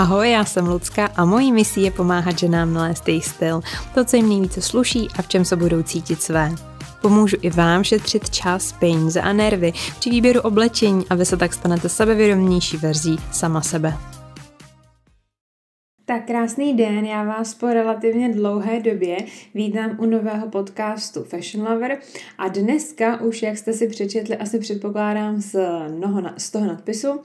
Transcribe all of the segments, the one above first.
Ahoj, já jsem Lucka a mojí misí je pomáhat ženám nalézt jejich styl, to, co jim nejvíce sluší a v čem se budou cítit své. Pomůžu i vám šetřit čas, peníze a nervy při výběru oblečení a vy se tak stanete sebevědomější verzí sama sebe. Tak krásný den, já vás po relativně dlouhé době vítám u nového podcastu Fashion Lover a dneska už, jak jste si přečetli, asi předpokládám z, mnoho, z toho nadpisu, uh,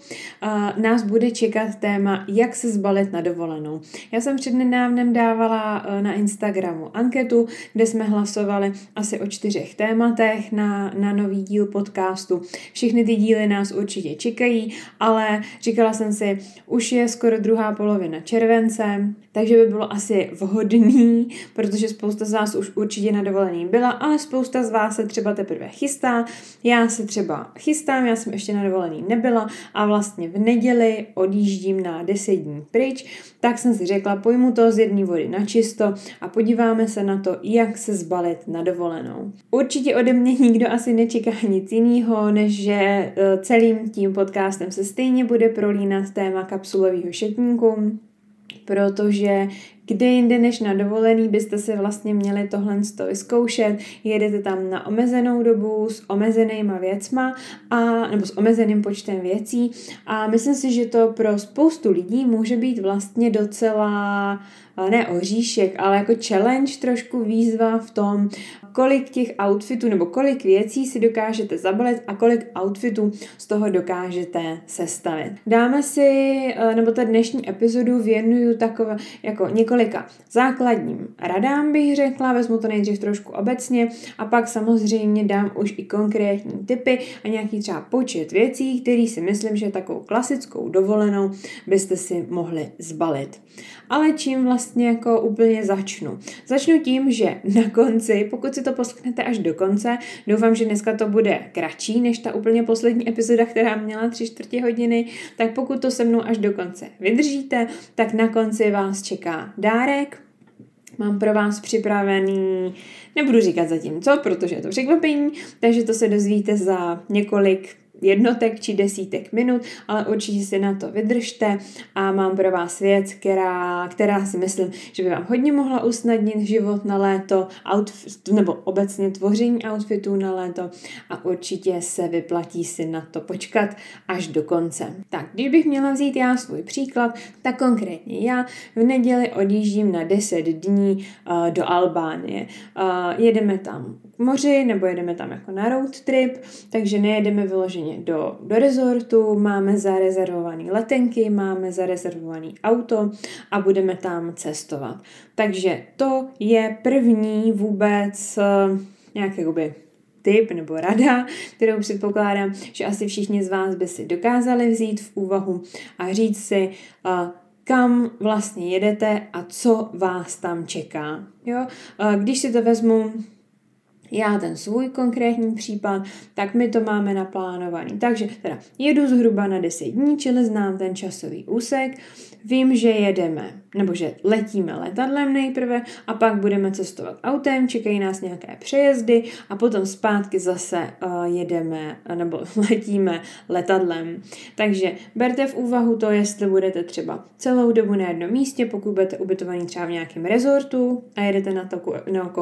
nás bude čekat téma, jak se zbalit na dovolenou. Já jsem přednedávnem dávala uh, na Instagramu anketu, kde jsme hlasovali asi o čtyřech tématech na, na nový díl podcastu. Všechny ty díly nás určitě čekají, ale říkala jsem si, už je skoro druhá polovina července, července, takže by bylo asi vhodný, protože spousta z vás už určitě na dovolený byla, ale spousta z vás se třeba teprve chystá. Já se třeba chystám, já jsem ještě na dovolený nebyla a vlastně v neděli odjíždím na 10 dní pryč, tak jsem si řekla, pojmu to z jedné vody na čisto a podíváme se na to, jak se zbalit na dovolenou. Určitě ode mě nikdo asi nečeká nic jiného, než že e, celým tím podcastem se stejně bude prolínat téma kapsulového šetníku, protože kde jinde než na dovolený byste si vlastně měli tohle vyzkoušet. Jedete tam na omezenou dobu s omezenýma věcma a, nebo s omezeným počtem věcí a myslím si, že to pro spoustu lidí může být vlastně docela ne oříšek, ale jako challenge, trošku výzva v tom, kolik těch outfitů nebo kolik věcí si dokážete zabalit a kolik outfitů z toho dokážete sestavit. Dáme si, eh, nebo ta dnešní epizodu věnuju takové jako několika základním radám, bych řekla, vezmu to nejdřív trošku obecně a pak samozřejmě dám už i konkrétní typy a nějaký třeba počet věcí, který si myslím, že takovou klasickou dovolenou byste si mohli zbalit. Ale čím vlastně jako úplně začnu? Začnu tím, že na konci, pokud si to poslechnete až do konce, doufám, že dneska to bude kratší než ta úplně poslední epizoda, která měla tři čtvrtě hodiny, tak pokud to se mnou až do konce vydržíte, tak na konci vás čeká dárek, Mám pro vás připravený, nebudu říkat zatím co, protože je to překvapení, takže to se dozvíte za několik jednotek či desítek minut, ale určitě si na to vydržte a mám pro vás věc, která, která si myslím, že by vám hodně mohla usnadnit život na léto, outfit, nebo obecně tvoření outfitů na léto a určitě se vyplatí si na to počkat až do konce. Tak, když bych měla vzít já svůj příklad, tak konkrétně já v neděli odjíždím na 10 dní uh, do Albánie. Uh, jedeme tam k moři nebo jedeme tam jako na road trip, takže nejedeme vyloženě do, do rezortu, máme zarezervované letenky, máme zarezervované auto a budeme tam cestovat. Takže to je první vůbec uh, nějaký jakoby tip nebo rada, kterou předpokládám, že asi všichni z vás by si dokázali vzít v úvahu a říct si, uh, kam vlastně jedete a co vás tam čeká. Jo? Když si to vezmu já ten svůj konkrétní případ, tak my to máme naplánovaný. Takže teda jedu zhruba na 10 dní, čili znám ten časový úsek, vím, že jedeme, nebo že letíme letadlem nejprve a pak budeme cestovat autem, čekají nás nějaké přejezdy a potom zpátky zase uh, jedeme, nebo letíme letadlem. Takže berte v úvahu to, jestli budete třeba celou dobu na jednom místě, pokud budete ubytovaný třeba v nějakém rezortu a jedete na, na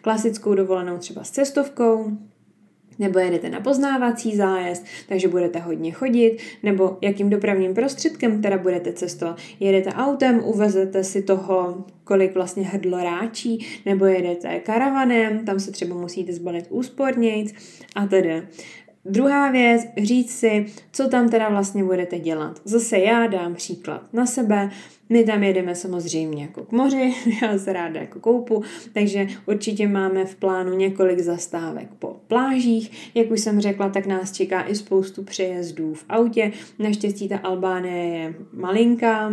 klasickou dovolenou třeba s cestovkou, nebo jedete na poznávací zájezd, takže budete hodně chodit, nebo jakým dopravním prostředkem teda budete cestovat. Jedete autem, uvezete si toho, kolik vlastně hrdlo ráčí, nebo jedete karavanem, tam se třeba musíte zbalit úspornějc a tedy. Druhá věc, říct si, co tam teda vlastně budete dělat. Zase já dám příklad na sebe, my tam jedeme samozřejmě jako k moři, já se ráda jako koupu, takže určitě máme v plánu několik zastávek po plážích. Jak už jsem řekla, tak nás čeká i spoustu přejezdů v autě. Naštěstí ta Albánie je malinká,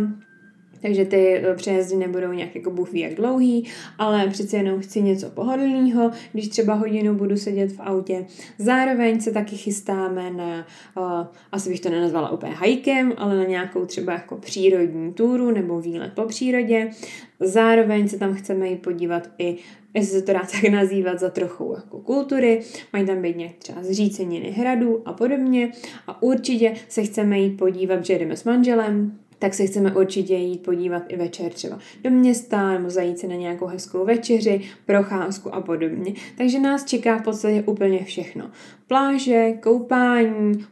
takže ty eh, přejezdy nebudou nějak jako bůh ví jak dlouhý, ale přece jenom chci něco pohodlného, když třeba hodinu budu sedět v autě. Zároveň se taky chystáme na, uh, asi bych to nenazvala úplně hajkem, ale na nějakou třeba jako přírodní túru nebo výlet po přírodě. Zároveň se tam chceme jít podívat i, jestli se to dá tak nazývat, za trochu jako kultury. Mají tam být nějak třeba zříceniny hradů a podobně. A určitě se chceme jít podívat, že jdeme s manželem, tak se chceme určitě jít podívat i večer třeba do města nebo zajít si na nějakou hezkou večeři, procházku a podobně. Takže nás čeká v podstatě úplně všechno. Pláže, koupání,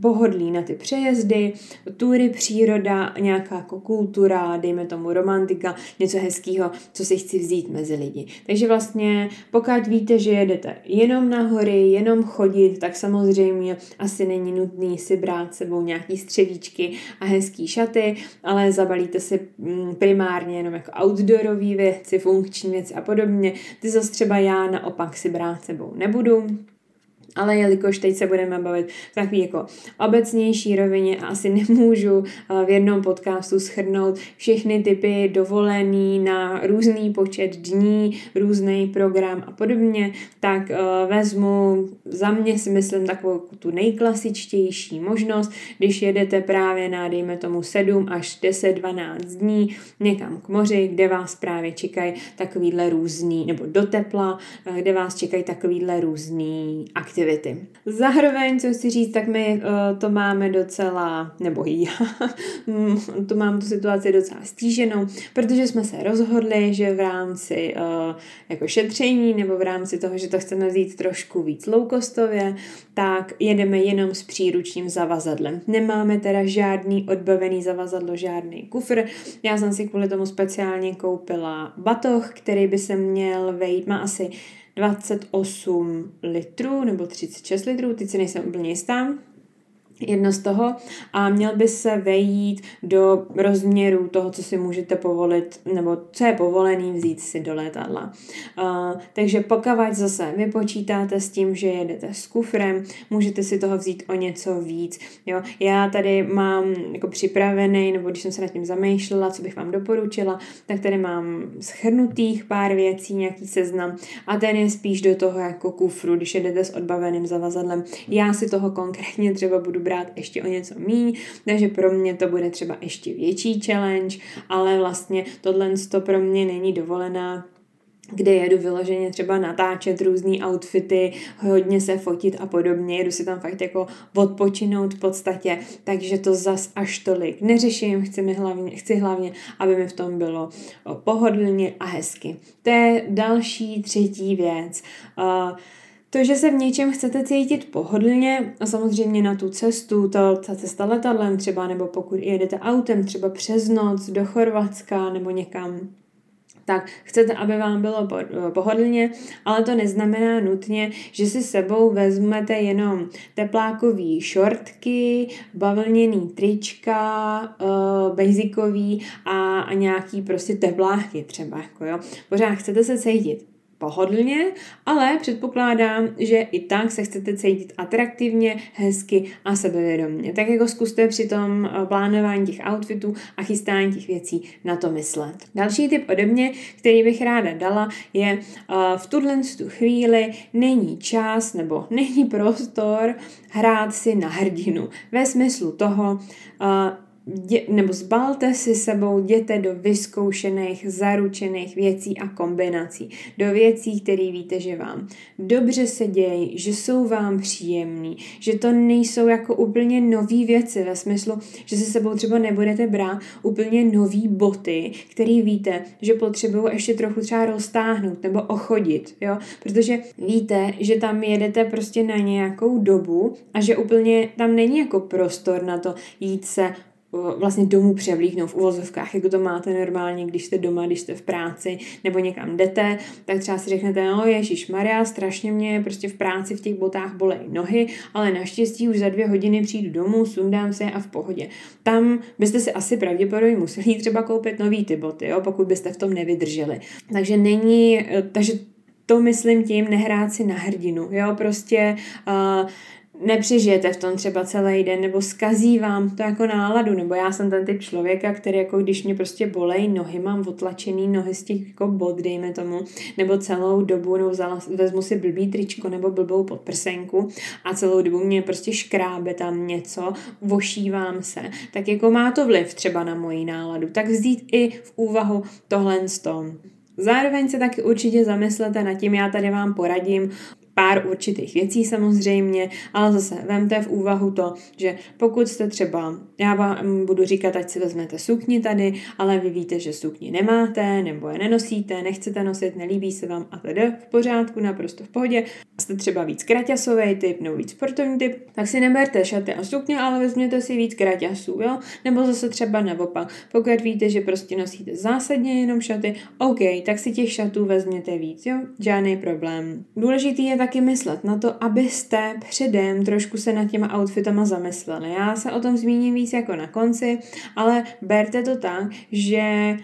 pohodlí na ty přejezdy, tury, příroda, nějaká jako kultura, dejme tomu romantika, něco hezkého, co si chci vzít mezi lidi. Takže vlastně pokud víte, že jedete jenom na hory, jenom chodit, tak samozřejmě asi není nutný si brát sebou nějaký střevíčky a hezký šaty, ale zabalíte si mm, primárně jenom jako outdoorové věci, funkční věci a podobně. Ty zase třeba já naopak si brát sebou nebudu, ale jelikož teď se budeme bavit v takový jako obecnější rovině a asi nemůžu eh, v jednom podcastu schrnout všechny typy dovolený na různý počet dní, různý program a podobně, tak eh, vezmu za mě si myslím takovou tu nejklasičtější možnost, když jedete právě na, dejme tomu 7 až 10, 12 dní někam k moři, kde vás právě čekají takovýhle různý, nebo do tepla, eh, kde vás čekají takovýhle různý aktivity aktivity. Zároveň, co chci říct, tak my uh, to máme docela, nebo já, to mám tu situaci docela stíženou, protože jsme se rozhodli, že v rámci uh, jako šetření nebo v rámci toho, že to chceme vzít trošku víc low-costově, tak jedeme jenom s příručním zavazadlem. Nemáme teda žádný odbavený zavazadlo, žádný kufr. Já jsem si kvůli tomu speciálně koupila batoh, který by se měl vejít, má asi 28 litrů nebo 36 litrů, teď si nejsem úplně jistá, jedno z toho a měl by se vejít do rozměru toho, co si můžete povolit, nebo co je povolený vzít si do letadla. Uh, takže pokud zase vy počítáte s tím, že jedete s kufrem, můžete si toho vzít o něco víc. Jo? Já tady mám jako připravený, nebo když jsem se nad tím zamýšlela, co bych vám doporučila, tak tady mám schrnutých pár věcí, nějaký seznam a ten je spíš do toho jako kufru, když jedete s odbaveným zavazadlem. Já si toho konkrétně třeba budu brát ještě o něco míň, takže pro mě to bude třeba ještě větší challenge, ale vlastně tohle to pro mě není dovolená kde jedu vyloženě třeba natáčet různé outfity, hodně se fotit a podobně, jedu si tam fakt jako odpočinout v podstatě, takže to zas až tolik neřeším, chci, mi hlavně, chci hlavně, aby mi v tom bylo pohodlně a hezky. To je další třetí věc. Uh, to, že se v něčem chcete cítit pohodlně a samozřejmě na tu cestu, ta, ta cesta letadlem třeba, nebo pokud jedete autem třeba přes noc do Chorvatska nebo někam, tak chcete, aby vám bylo pohodlně, ale to neznamená nutně, že si sebou vezmete jenom teplákový šortky, bavlněný trička, uh, basicový a, a nějaký prostě tepláky třeba. Jako jo. Pořád chcete se cítit pohodlně, ale předpokládám, že i tak se chcete cítit atraktivně, hezky a sebevědomně. Tak jako zkuste při tom eh, plánování těch outfitů a chystání těch věcí na to myslet. Další tip ode mě, který bych ráda dala, je uh, v tuhle tu chvíli není čas nebo není prostor hrát si na hrdinu. Ve smyslu toho, uh, dě, nebo zbalte si sebou, jděte do vyzkoušených, zaručených věcí a kombinací. Do věcí, které víte, že vám dobře se dějí, že jsou vám příjemný, že to nejsou jako úplně nové věci ve smyslu, že si sebou třeba nebudete brát úplně nové boty, které víte, že potřebují ještě trochu třeba roztáhnout nebo ochodit, jo? protože víte, že tam jedete prostě na nějakou dobu a že úplně tam není jako prostor na to jít se vlastně domů převlíknout v uvozovkách, jako to máte normálně, když jste doma, když jste v práci nebo někam jdete, tak třeba si řeknete, no Ježíš Maria, strašně mě prostě v práci v těch botách bolej nohy, ale naštěstí už za dvě hodiny přijdu domů, sundám se a v pohodě. Tam byste si asi pravděpodobně museli třeba koupit nový ty boty, jo, pokud byste v tom nevydrželi. Takže není, takže to myslím tím nehrát si na hrdinu, jo, prostě uh, nepřežijete v tom třeba celý den, nebo skazí vám to jako náladu, nebo já jsem ten typ člověka, který jako když mě prostě bolej nohy, mám otlačený nohy z těch jako bod, dejme tomu, nebo celou dobu, nebo vzala, vezmu si blbý tričko nebo blbou podprsenku a celou dobu mě prostě škrábe tam něco, vošívám se, tak jako má to vliv třeba na moji náladu, tak vzít i v úvahu tohle z tom. Zároveň se taky určitě zamyslete nad tím, já tady vám poradím, pár určitých věcí samozřejmě, ale zase vemte v úvahu to, že pokud jste třeba, já vám budu říkat, ať si vezmete sukni tady, ale vy víte, že sukni nemáte, nebo je nenosíte, nechcete nosit, nelíbí se vám a tedy v pořádku, naprosto v pohodě, jste třeba víc kraťasový typ nebo víc sportovní typ, tak si neberte šaty a sukně, ale vezměte si víc kraťasů, jo? Nebo zase třeba naopak. Pokud víte, že prostě nosíte zásadně jenom šaty, OK, tak si těch šatů vezměte víc, jo? Žádný problém. Důležitý je taky myslet na to, abyste předem trošku se nad těma outfitama zamysleli. Já se o tom zmíním víc jako na konci, ale berte to tak, že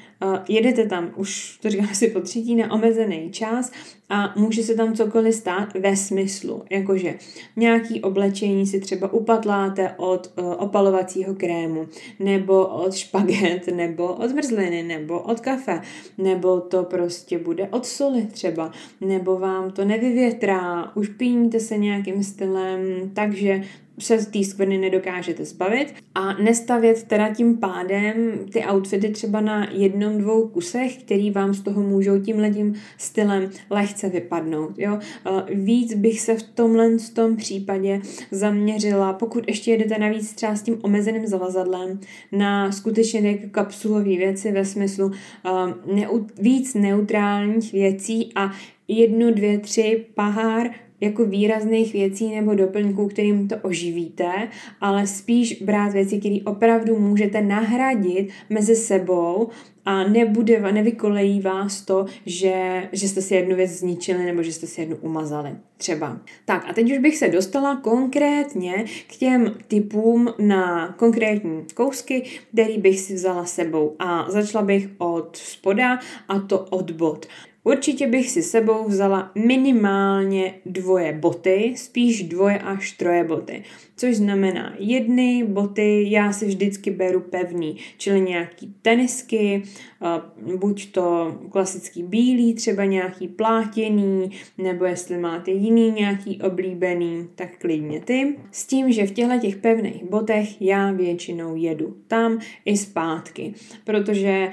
jedete tam, už to říkám si po třetí, na omezený čas a může se tam cokoliv stát ve smyslu, jakože nějaký oblečení si třeba upatláte od uh, opalovacího krému, nebo od špaget, nebo od zmrzliny, nebo od kafe, nebo to prostě bude od soli třeba, nebo vám to nevyvětrá, už píníte se nějakým stylem, takže se té skvrny nedokážete zbavit a nestavět teda tím pádem ty outfity třeba na jednom, dvou kusech, který vám z toho můžou tímhletím stylem lehce vypadnout. Jo? Víc bych se v tomhle v tom případě zaměřila, pokud ještě jedete navíc třeba s tím omezeným zavazadlem, na skutečně kapsulové věci ve smyslu víc neutrálních věcí a jednu, dvě, tři pahár jako výrazných věcí nebo doplňků, kterým to oživíte, ale spíš brát věci, které opravdu můžete nahradit mezi sebou a nebude, nevykolejí vás to, že, že jste si jednu věc zničili nebo že jste si jednu umazali. Třeba. Tak a teď už bych se dostala konkrétně k těm typům na konkrétní kousky, který bych si vzala sebou. A začala bych od spoda a to od bod. Určitě bych si sebou vzala minimálně dvoje boty, spíš dvoje až troje boty což znamená jedny boty, já si vždycky beru pevný, čili nějaký tenisky, buď to klasický bílý, třeba nějaký plátěný, nebo jestli máte jiný nějaký oblíbený, tak klidně ty. S tím, že v těchto těch pevných botech já většinou jedu tam i zpátky, protože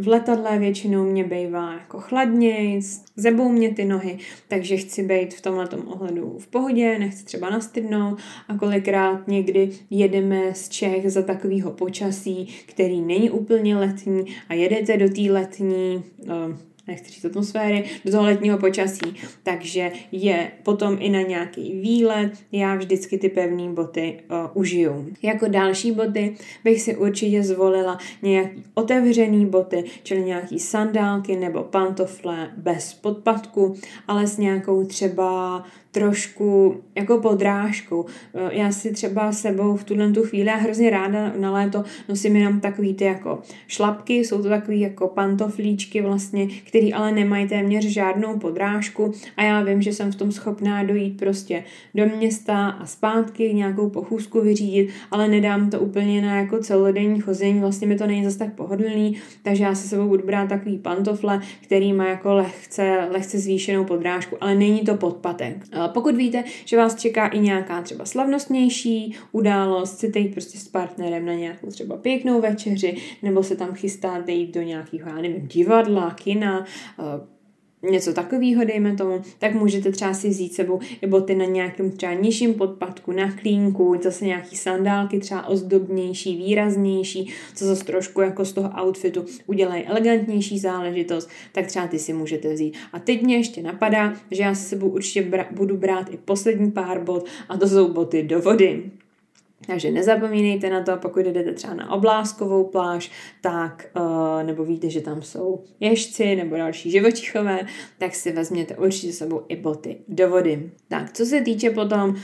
v letadle většinou mě bývá jako chladnějc, zebou mě ty nohy, takže chci být v tomhle ohledu v pohodě, nechci třeba nastydnout, a kolikrát někdy jedeme z Čech za takového počasí, který není úplně letní a jedete do té letní uh, nechci říct atmosféry, do toho letního počasí, takže je potom i na nějaký výlet, já vždycky ty pevné boty uh, užiju. Jako další boty bych si určitě zvolila nějaký otevřený boty, čili nějaký sandálky nebo pantofle bez podpadku, ale s nějakou třeba trošku jako podrážkou. Eh, já si třeba sebou v tuhle tu chvíli a hrozně ráda na léto nosím jenom takový ty jako šlapky, jsou to takový jako pantoflíčky vlastně, který ale nemají téměř žádnou podrážku a já vím, že jsem v tom schopná dojít prostě do města a zpátky nějakou pochůzku vyřídit, ale nedám to úplně na jako celodenní chození, vlastně mi to není zase tak pohodlný, takže já se sebou budu brát takový pantofle, který má jako lehce, lehce zvýšenou podrážku, ale není to podpatek. Pokud víte, že vás čeká i nějaká třeba slavnostnější událost, chcete jít prostě s partnerem na nějakou třeba pěknou večeři, nebo se tam chystáte jít do nějakého, já nevím, divadla, kina, něco takového, dejme tomu, tak můžete třeba si vzít sebou i boty na nějakém třeba nižším podpadku, na klínku, zase nějaký sandálky třeba ozdobnější, výraznější, co zase trošku jako z toho outfitu udělají elegantnější záležitost, tak třeba ty si můžete vzít. A teď mě ještě napadá, že já si sebou určitě budu brát i poslední pár bot a to jsou boty do vody. Takže nezapomínejte na to, pokud jdete třeba na obláskovou pláž, tak, uh, nebo víte, že tam jsou ježci nebo další živočichové, tak si vezměte určitě sebou i boty do vody. Tak, co se týče potom uh,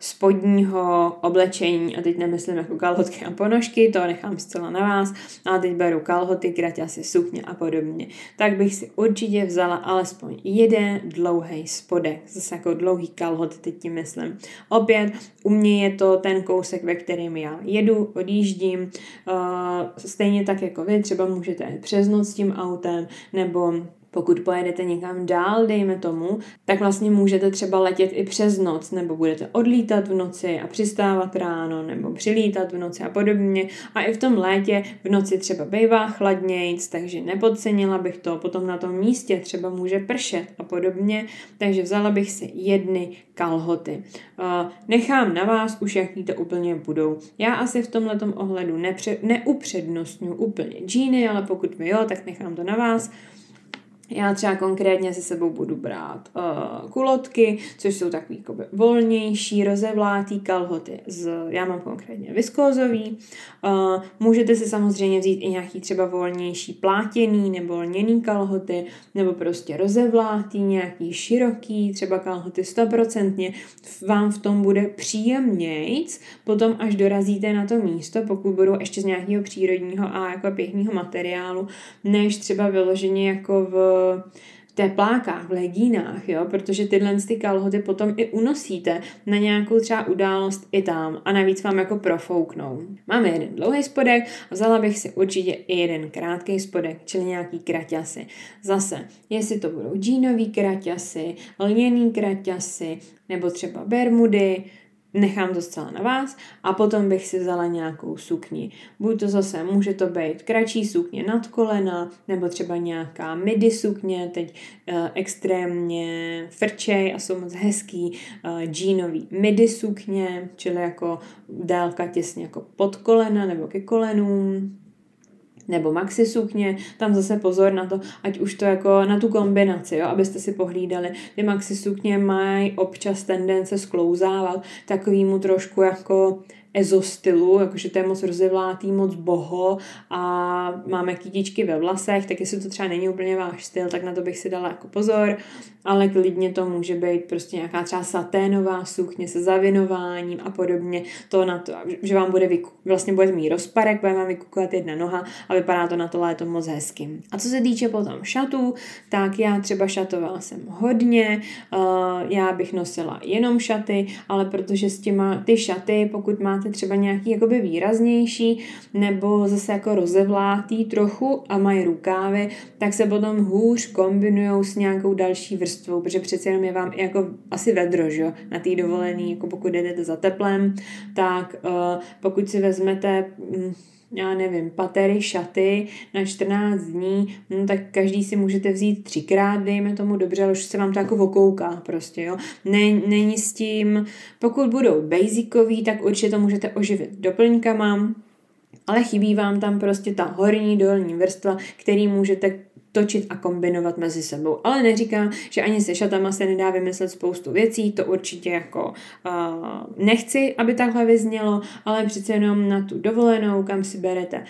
spodního oblečení, a teď nemyslím jako kalhotky a ponožky, to nechám zcela na vás, ale teď beru kalhoty, kraťasy, sukně a podobně, tak bych si určitě vzala alespoň jeden dlouhý spodek, zase jako dlouhý kalhot, teď tím myslím. Opět, u mě je to ten kousek, ve kterým já jedu, odjíždím, uh, stejně tak jako vy, třeba můžete přes noc s tím autem, nebo Pokud pojedete někam dál, dejme tomu, tak vlastně můžete třeba letět i přes noc, nebo budete odlítat v noci a přistávat ráno, nebo přilítat v noci a podobně. A i v tom létě v noci třeba bývá chladnějc, takže nepodcenila bych to. Potom na tom místě třeba může pršet a podobně, takže vzala bych si jedny kalhoty. Nechám na vás už, jaký to úplně budou. Já asi v tomhle ohledu nepře- neupřednostňuji úplně džíny, ale pokud mi jo, tak nechám to na vás. Já třeba konkrétně se sebou budu brát uh, kulotky, což jsou takový jakoby, volnější, rozevlátý kalhoty. Z, já mám konkrétně viskózový. Uh, můžete si samozřejmě vzít i nějaký třeba volnější plátěný nebo lněný kalhoty, nebo prostě rozevlátý, nějaký široký, třeba kalhoty stoprocentně. Vám v tom bude příjemnějc, potom až dorazíte na to místo, pokud budou ještě z nějakého přírodního a jako pěkného materiálu, než třeba vyloženě jako v teplákách, v legínách, jo, protože tyhle ty kalhoty potom i unosíte na nějakou třeba událost i tam a navíc vám jako profouknou. Máme jeden dlouhý spodek a vzala bych si určitě i jeden krátký spodek, čili nějaký kraťasy. Zase, jestli to budou džínový kraťasy, lněný kraťasy, nebo třeba bermudy, nechám to zcela na vás a potom bych si vzala nějakou sukni. Buď to zase, může to být kratší sukně nad kolena, nebo třeba nějaká midi sukně, teď uh, extrémně frčej a jsou moc hezký uh, jeanový midi sukně, čili jako délka těsně jako pod kolena nebo ke kolenům, nebo maxi sukně, tam zase pozor na to, ať už to jako na tu kombinaci, jo, abyste si pohlídali. Ty maxi sukně mají občas tendence sklouzávat takovýmu trošku jako ezo stylu, jakože to je moc rozevlátý, moc boho a máme kytičky ve vlasech, tak jestli to třeba není úplně váš styl, tak na to bych si dala jako pozor, ale klidně to může být prostě nějaká třeba saténová sukně se zavinováním a podobně, to na to, že vám bude vyku, vlastně bude mít rozparek, bude vám vykukovat jedna noha a vypadá to na to léto moc hezky. A co se týče potom šatů, tak já třeba šatovala jsem hodně, uh, já bych nosila jenom šaty, ale protože s těma ty šaty, pokud máte máte třeba nějaký jakoby výraznější nebo zase jako rozevlátý trochu a mají rukávy, tak se potom hůř kombinují s nějakou další vrstvou, protože přece jenom je vám jako asi vedro, že? na té dovolený, jako pokud jdete za teplem, tak uh, pokud si vezmete um, já nevím, patery, šaty na 14 dní, no, tak každý si můžete vzít třikrát, dejme tomu dobře, ale už se vám to jako vokouká prostě, jo. Není s tím, pokud budou basicový, tak určitě to můžete oživit doplňkama, ale chybí vám tam prostě ta horní dolní vrstva, který můžete točit a kombinovat mezi sebou. Ale neříkám, že ani se šatama se nedá vymyslet spoustu věcí, to určitě jako uh, nechci, aby takhle vyznělo, ale přece jenom na tu dovolenou, kam si berete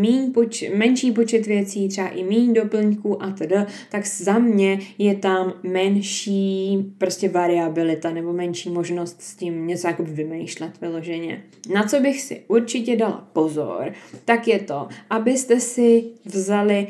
míň poč- menší počet věcí, třeba i míň doplňků a td., tak za mě je tam menší prostě variabilita nebo menší možnost s tím něco jako vymýšlet vyloženě. Na co bych si určitě dala pozor, tak je to, abyste si vzali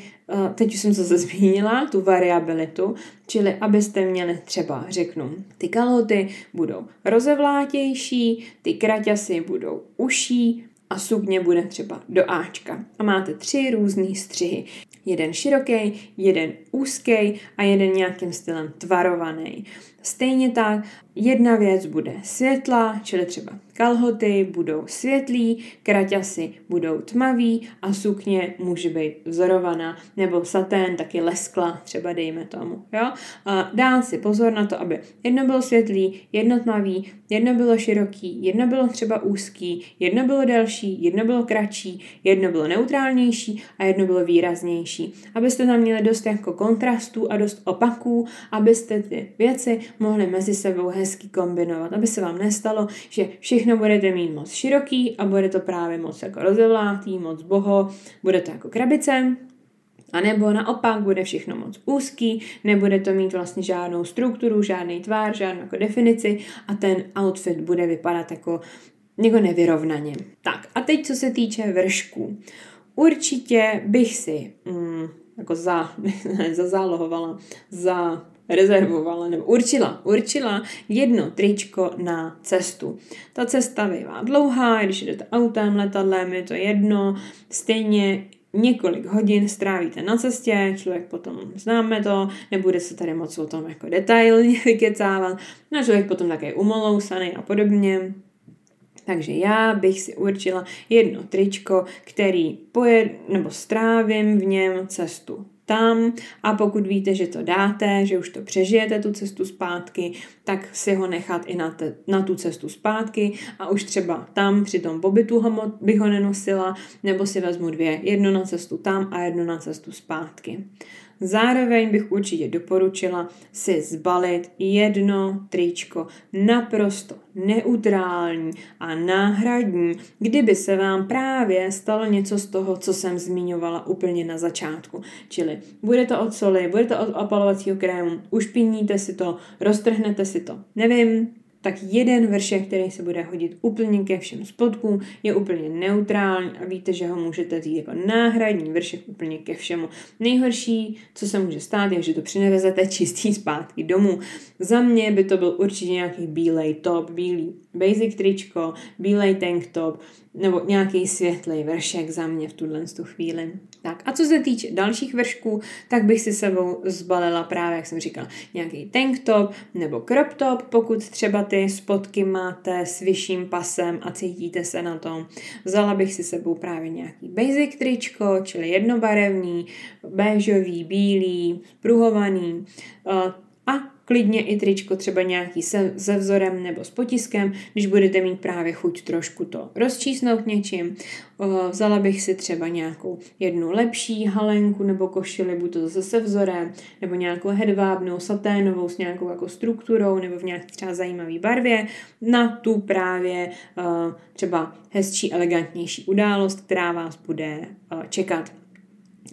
teď už jsem se zmínila, tu variabilitu, čili abyste měli třeba, řeknu, ty kalhoty budou rozevlátější, ty kraťasy budou uší a sukně bude třeba do Ačka. A máte tři různé střihy. Jeden široký, jeden úzký a jeden nějakým stylem tvarovaný. Stejně tak jedna věc bude světla, čili třeba kalhoty budou světlý, kraťasy budou tmavý a sukně může být vzorovaná, nebo satén taky leskla, třeba dejme tomu. Jo? A dá si pozor na to, aby jedno bylo světlý, jedno tmavý, jedno bylo široký, jedno bylo třeba úzký, jedno bylo delší, jedno bylo kratší, jedno bylo neutrálnější a jedno bylo výraznější. Abyste tam měli dost jako kontrastů a dost opaků, abyste ty věci mohli mezi sebou hezky kombinovat, aby se vám nestalo, že všechno budete mít moc široký a bude to právě moc jako rozevlátý, moc boho, bude to jako krabice, a nebo naopak bude všechno moc úzký, nebude to mít vlastně žádnou strukturu, žádný tvár, žádnou jako definici a ten outfit bude vypadat jako, jako nevyrovnaně. Tak a teď co se týče vršků. Určitě bych si mm, jako za, ne, zazálohovala, za rezervovala nebo určila, určila jedno tričko na cestu. Ta cesta bývá dlouhá, když jdete autem, letadlem, je to jedno, stejně několik hodin strávíte na cestě, člověk potom známe to, nebude se tady moc o tom jako detailně vykecávat, no člověk potom také umolousaný a podobně. Takže já bych si určila jedno tričko, který pojed, nebo strávím v něm cestu tam. A pokud víte, že to dáte, že už to přežijete tu cestu zpátky, tak si ho nechat i na, te, na tu cestu zpátky. A už třeba tam při tom pobytu ho, bych ho nenosila, nebo si vezmu dvě, jedno na cestu tam a jedno na cestu zpátky. Zároveň bych určitě doporučila si zbalit jedno tričko naprosto neutrální a náhradní, kdyby se vám právě stalo něco z toho, co jsem zmiňovala úplně na začátku. Čili bude to od soli, bude to od opalovacího krému, ušpiníte si to, roztrhnete si to, nevím, tak jeden vršek, který se bude hodit úplně ke všem spodkům, je úplně neutrální a víte, že ho můžete vzít jako náhradní vršek úplně ke všemu. Nejhorší, co se může stát, je, že to přinevezete čistý zpátky domů. Za mě by to byl určitě nějaký bílej top, bílý basic tričko, bílej tank top, nebo nějaký světlý vršek za mě v tuhle tu chvíli. Tak a co se týče dalších vršků, tak bych si sebou zbalila právě, jak jsem říkala, nějaký tank top nebo crop top, pokud třeba ty spotky máte s vyšším pasem a cítíte se na tom. Vzala bych si sebou právě nějaký basic tričko, čili jednobarevný, béžový, bílý, pruhovaný, a klidně i tričko třeba nějaký se, se vzorem nebo s potiskem, když budete mít právě chuť trošku to rozčísnout něčím. Vzala bych si třeba nějakou jednu lepší halenku nebo košili, buď to zase se vzorem, nebo nějakou hedvábnou, saténovou s nějakou jako strukturou nebo v nějaké třeba zajímavé barvě na tu právě třeba hezčí, elegantnější událost, která vás bude čekat.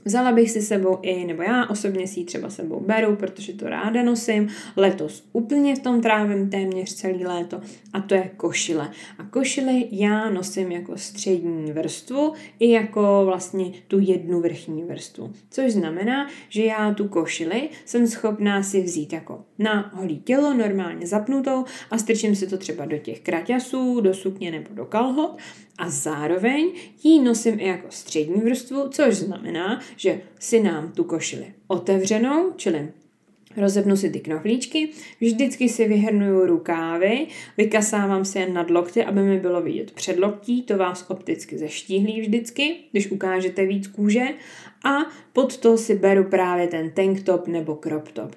Vzala bych si sebou i, nebo já osobně si ji třeba sebou beru, protože to ráda nosím. Letos úplně v tom trávím téměř celý léto a to je košile. A košily já nosím jako střední vrstvu i jako vlastně tu jednu vrchní vrstvu. Což znamená, že já tu košili jsem schopná si vzít jako na holí tělo, normálně zapnutou a strčím si to třeba do těch kraťasů, do sukně nebo do kalhot a zároveň ji nosím i jako střední vrstvu, což znamená, že si nám tu košili otevřenou, čili Rozepnu si ty knoflíčky, vždycky si vyhrnuju rukávy, vykasávám si jen nad lokty, aby mi bylo vidět před loktí, to vás opticky zeštíhlí vždycky, když ukážete víc kůže a pod to si beru právě ten tank top nebo crop top.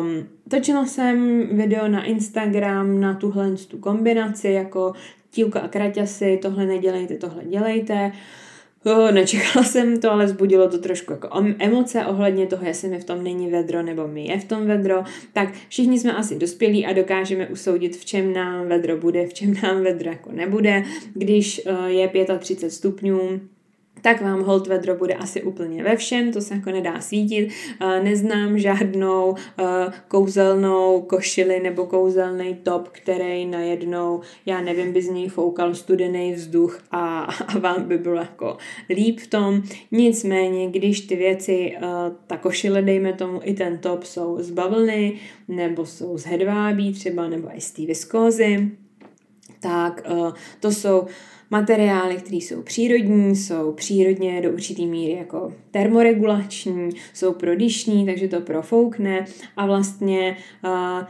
Um, točila jsem video na Instagram na tuhle tu kombinaci jako tílka a kraťasy, tohle nedělejte, tohle dělejte. Oh, nečekala jsem to, ale zbudilo to trošku jako emoce ohledně toho, jestli mi v tom není vedro nebo mi je v tom vedro. Tak všichni jsme asi dospělí a dokážeme usoudit, v čem nám vedro bude, v čem nám vedro jako nebude. Když je 35 stupňů, tak vám hold vedro bude asi úplně ve všem, to se jako nedá svítit. Neznám žádnou kouzelnou košili nebo kouzelný top, který najednou, já nevím, by z něj foukal studený vzduch a, a vám by bylo jako líp v tom. Nicméně, když ty věci, ta košile, dejme tomu, i ten top jsou z bavlny, nebo jsou z hedvábí třeba, nebo i z té viskózy, tak to jsou materiály, které jsou přírodní, jsou přírodně do určitý míry jako termoregulační, jsou prodyšní, takže to profoukne a vlastně uh,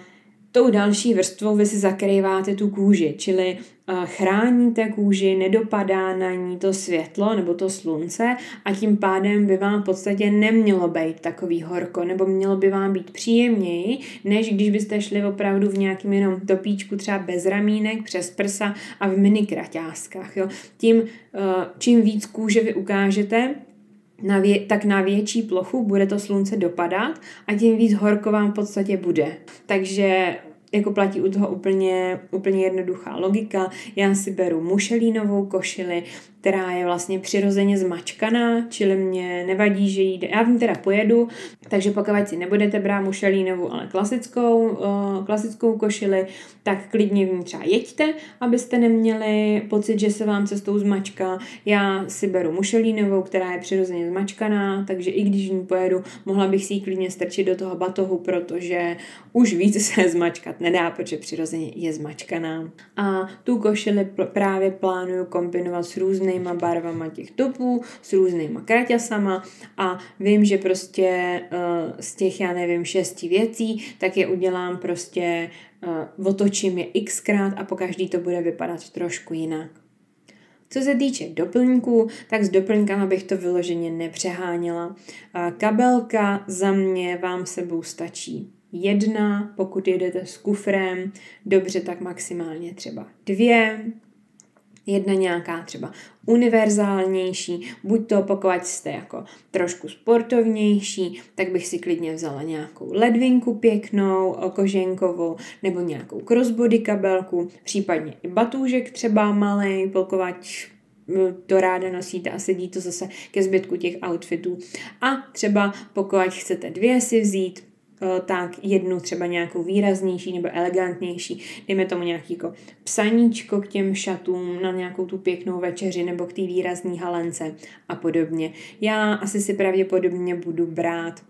tou další vrstvou vy si zakrýváte tu kůži, čili chráníte kůži, nedopadá na ní to světlo nebo to slunce a tím pádem by vám v podstatě nemělo být takový horko, nebo mělo by vám být příjemněji, než když byste šli opravdu v nějakým jenom topíčku třeba bez ramínek, přes prsa a v mini kraťáskách. Jo. Tím, čím víc kůže vy ukážete, na vě- tak na větší plochu bude to slunce dopadat a tím víc horko vám v podstatě bude. Takže jako platí u toho úplně, úplně jednoduchá logika. Já si beru mušelínovou košili, která je vlastně přirozeně zmačkaná, čili mě nevadí, že jde. Já v ní teda pojedu, takže pokud si nebudete brát mušelínovou, ale klasickou, uh, klasickou košili, tak klidně v ní třeba jeďte, abyste neměli pocit, že se vám cestou zmačka. Já si beru mušelínovou, která je přirozeně zmačkaná, takže i když v ní pojedu, mohla bych si ji klidně strčit do toho batohu, protože už víc se zmačkat nedá, protože přirozeně je zmačkaná. A tu košili právě plánuju kombinovat s různými různýma barvama těch topů, s různýma kraťasama a vím, že prostě uh, z těch, já nevím, šesti věcí, tak je udělám prostě, uh, otočím je xkrát a po každý to bude vypadat trošku jinak. Co se týče doplňků, tak s doplňkama bych to vyloženě nepřeháněla. Kabelka za mě vám sebou stačí jedna, pokud jedete s kufrem, dobře, tak maximálně třeba dvě, jedna nějaká třeba univerzálnější, buď to pokud jste jako trošku sportovnější, tak bych si klidně vzala nějakou ledvinku pěknou, koženkovou, nebo nějakou crossbody kabelku, případně i batůžek třeba malý, pokud to ráda nosíte a sedí to zase ke zbytku těch outfitů. A třeba pokud chcete dvě si vzít, tak jednu třeba nějakou výraznější nebo elegantnější, dejme tomu nějaký jako psaníčko k těm šatům na nějakou tu pěknou večeři nebo k té výrazné halence a podobně. Já asi si pravděpodobně budu brát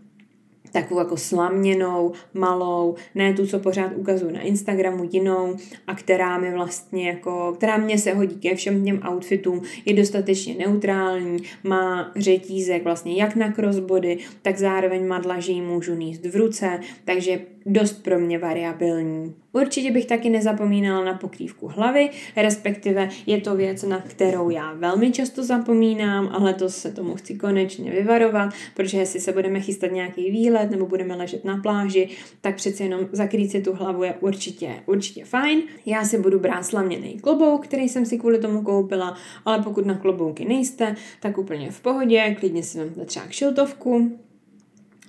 takovou jako slaměnou, malou, ne tu, co pořád ukazuju na Instagramu, jinou a která mi vlastně jako, která mě se hodí ke všem těm outfitům, je dostatečně neutrální, má řetízek vlastně jak na crossbody, tak zároveň madla, že ji můžu níst v ruce, takže dost pro mě variabilní. Určitě bych taky nezapomínala na pokrývku hlavy, respektive je to věc, na kterou já velmi často zapomínám, ale to se tomu chci konečně vyvarovat, protože jestli se budeme chystat nějaký výlet nebo budeme ležet na pláži, tak přece jenom zakrýt si tu hlavu je určitě, určitě fajn. Já si budu brát slaměný klobouk, který jsem si kvůli tomu koupila, ale pokud na klobouky nejste, tak úplně v pohodě, klidně si vezmete třeba kšiltovku,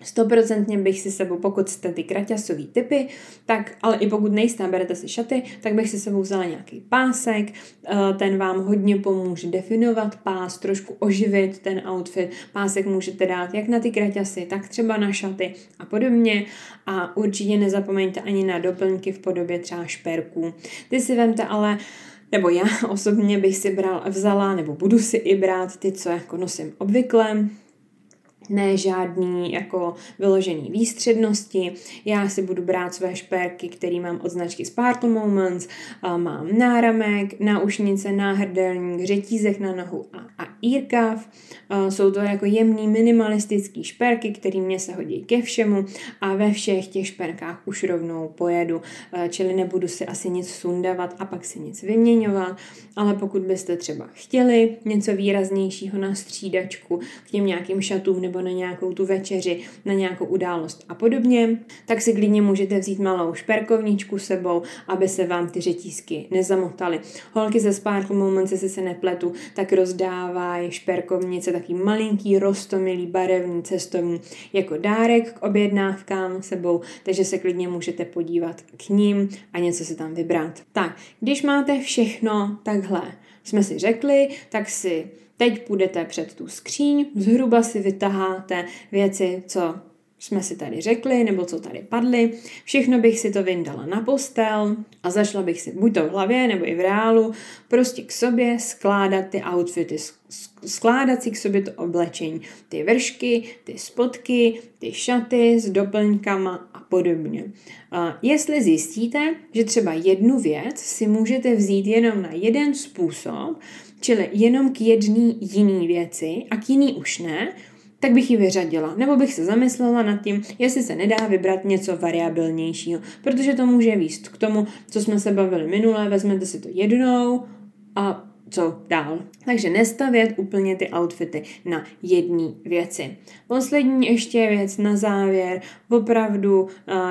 Stoprocentně bych si sebou, pokud jste ty kraťasový typy, tak, ale i pokud nejste a berete si šaty, tak bych si sebou vzala nějaký pásek, eh, ten vám hodně pomůže definovat pás, trošku oživit ten outfit. Pásek můžete dát jak na ty kraťasy, tak třeba na šaty a podobně. A určitě nezapomeňte ani na doplňky v podobě třeba šperků. Ty si vemte ale nebo já osobně bych si bral, vzala, nebo budu si i brát ty, co jako nosím obvykle, ne žádný jako vyložený výstřednosti. Já si budu brát své šperky, které mám od značky Sparkle Moments, mám náramek, náušnice, náhrdelník, řetízek na nohu a, a írkav. Jsou to jako jemný minimalistický šperky, které mě se hodí ke všemu a ve všech těch šperkách už rovnou pojedu, čili nebudu si asi nic sundavat a pak si nic vyměňovat, ale pokud byste třeba chtěli něco výraznějšího na střídačku k těm nějakým šatům nebo na nějakou tu večeři, na nějakou událost a podobně, tak si klidně můžete vzít malou šperkovničku sebou, aby se vám ty řetízky nezamotaly. Holky ze Sparkle Moments, jestli se nepletu, tak rozdávají šperkovnice, taký malinký, rostomilý, barevný, cestovní, jako dárek k objednávkám sebou, takže se klidně můžete podívat k ním a něco si tam vybrat. Tak, když máte všechno takhle, jsme si řekli, tak si Teď půjdete před tu skříň, zhruba si vytaháte věci, co jsme si tady řekli, nebo co tady padly. Všechno bych si to vyndala na postel a zašla bych si buď to v hlavě, nebo i v reálu, prostě k sobě skládat ty outfity, skládat si k sobě to oblečení. Ty vršky, ty spotky, ty šaty s doplňkama a podobně. A jestli zjistíte, že třeba jednu věc si můžete vzít jenom na jeden způsob, čili jenom k jedné jiný věci a k jiný už ne, tak bych ji vyřadila. Nebo bych se zamyslela nad tím, jestli se nedá vybrat něco variabilnějšího, protože to může výst k tomu, co jsme se bavili minule, vezmete si to jednou a co dál. Takže nestavět úplně ty outfity na jedné věci. Poslední ještě věc na závěr. Opravdu,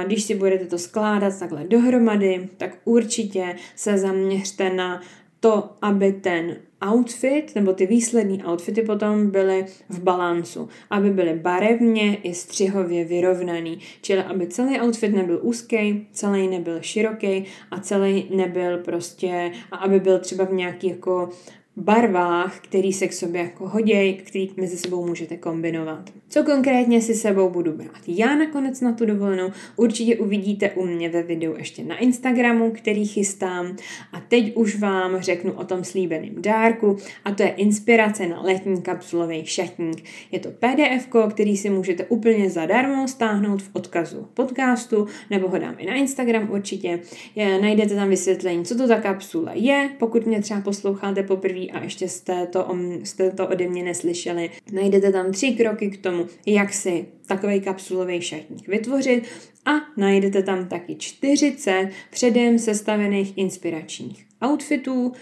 když si budete to skládat takhle dohromady, tak určitě se zaměřte na to, aby ten outfit nebo ty výslední outfity potom byly v balancu, aby byly barevně i střihově vyrovnaný, čili aby celý outfit nebyl úzký, celý nebyl široký a celý nebyl prostě, a aby byl třeba v nějaký jako barvách, který se k sobě jako hoděj, který mezi sebou můžete kombinovat. Co konkrétně si sebou budu brát? Já nakonec na tu dovolenou určitě uvidíte u mě ve videu ještě na Instagramu, který chystám a teď už vám řeknu o tom slíbeném dárku a to je inspirace na letní kapsulový šatník. Je to PDF, který si můžete úplně zadarmo stáhnout v odkazu podcastu nebo ho dám i na Instagram určitě. Je, najdete tam vysvětlení, co to ta kapsule je, pokud mě třeba posloucháte poprvé a ještě jste to, jste to ode mě neslyšeli, najdete tam tři kroky k tomu, jak si takový kapsulový šatník vytvořit a najdete tam taky 40 předem sestavených inspiračních outfitů,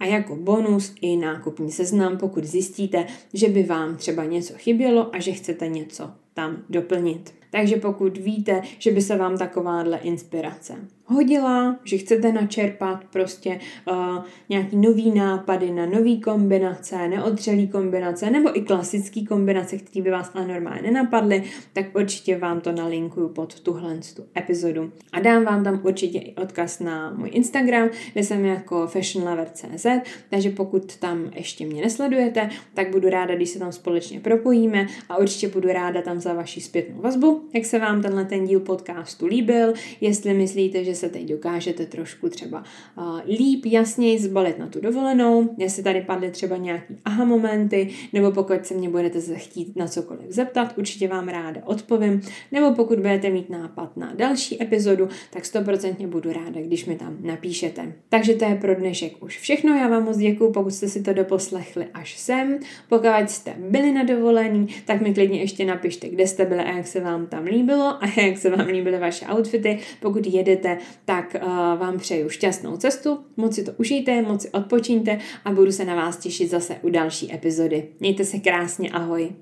a jako bonus i nákupní seznam, pokud zjistíte, že by vám třeba něco chybělo a že chcete něco tam doplnit. Takže pokud víte, že by se vám takováhle inspirace hodila, že chcete načerpat prostě uh, nějaký nový nápady na nový kombinace, neodřelý kombinace, nebo i klasický kombinace, které by vás ale normálně nenapadly, tak určitě vám to nalinkuju pod tuhle tu epizodu. A dám vám tam určitě i odkaz na můj Instagram, kde jsem jako fashionlover.cz, takže pokud tam ještě mě nesledujete, tak budu ráda, když se tam společně propojíme a určitě budu ráda tam za vaši zpětnou vazbu, jak se vám tenhle ten díl podcastu líbil, jestli myslíte, že se teď dokážete trošku třeba uh, líp, jasněji zbalit na tu dovolenou, jestli tady padly třeba nějaký aha momenty, nebo pokud se mě budete chtít na cokoliv zeptat, určitě vám ráda odpovím, nebo pokud budete mít nápad na další epizodu, tak stoprocentně budu ráda, když mi tam napíšete. Takže to je pro dnešek už všechno, já vám moc děkuju, pokud jste si to doposlechli až sem. Pokud jste byli na dovolení, tak mi klidně ještě napište, kde jste byli a jak se vám tam líbilo a jak se vám líbily vaše outfity. Pokud jedete, tak uh, vám přeju šťastnou cestu, moc si to užijte, moc si odpočíňte a budu se na vás těšit zase u další epizody. Mějte se krásně, ahoj.